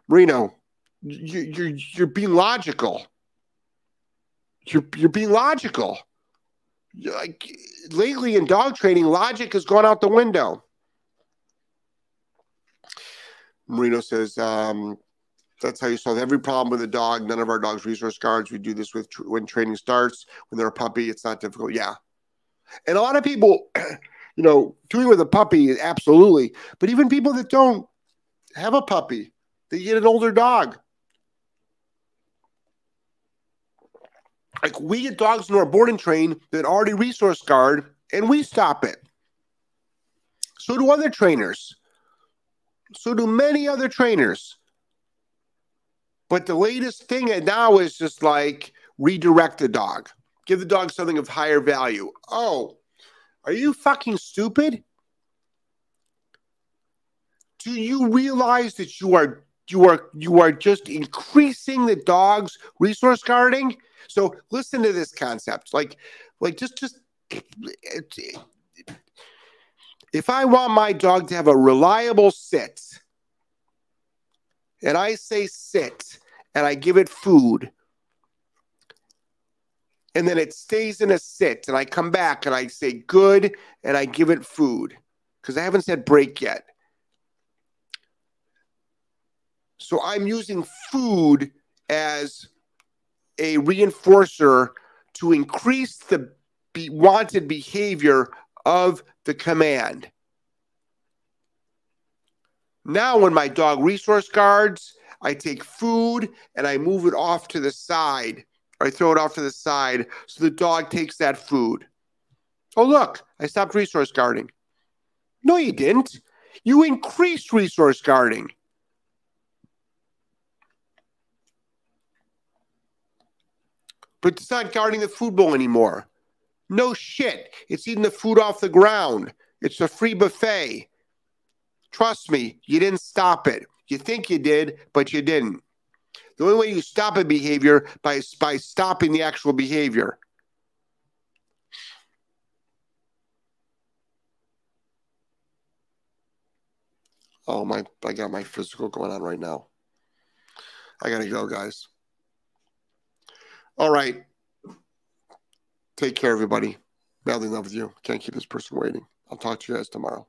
Marino, you, you're you're being logical. You're you're being logical. Like lately in dog training, logic has gone out the window. Marino says, um, that's how you solve every problem with a dog. None of our dogs resource guards. We do this with tr- when training starts. When they're a puppy, it's not difficult. Yeah, and a lot of people, you know, doing with a puppy, absolutely. But even people that don't have a puppy, they get an older dog. Like we get dogs in our boarding train that already resource guard, and we stop it. So do other trainers. So do many other trainers. But the latest thing now is just like redirect the dog, give the dog something of higher value. Oh, are you fucking stupid? Do you realize that you are you are you are just increasing the dog's resource guarding? So listen to this concept. Like like just just if I want my dog to have a reliable sit, and I say sit, and I give it food, and then it stays in a sit, and I come back and I say good, and I give it food, because I haven't said break yet. So I'm using food as a reinforcer to increase the be wanted behavior of the command. Now, when my dog resource guards, I take food and I move it off to the side. or I throw it off to the side so the dog takes that food. Oh, look, I stopped resource guarding. No, you didn't. You increased resource guarding. But it's not guarding the food bowl anymore. No shit. It's eating the food off the ground. It's a free buffet. Trust me, you didn't stop it. You think you did, but you didn't. The only way you stop a behavior by by stopping the actual behavior. Oh my! I got my physical going on right now. I gotta go, guys. All right. Take care, everybody. Badly in love with you. Can't keep this person waiting. I'll talk to you guys tomorrow.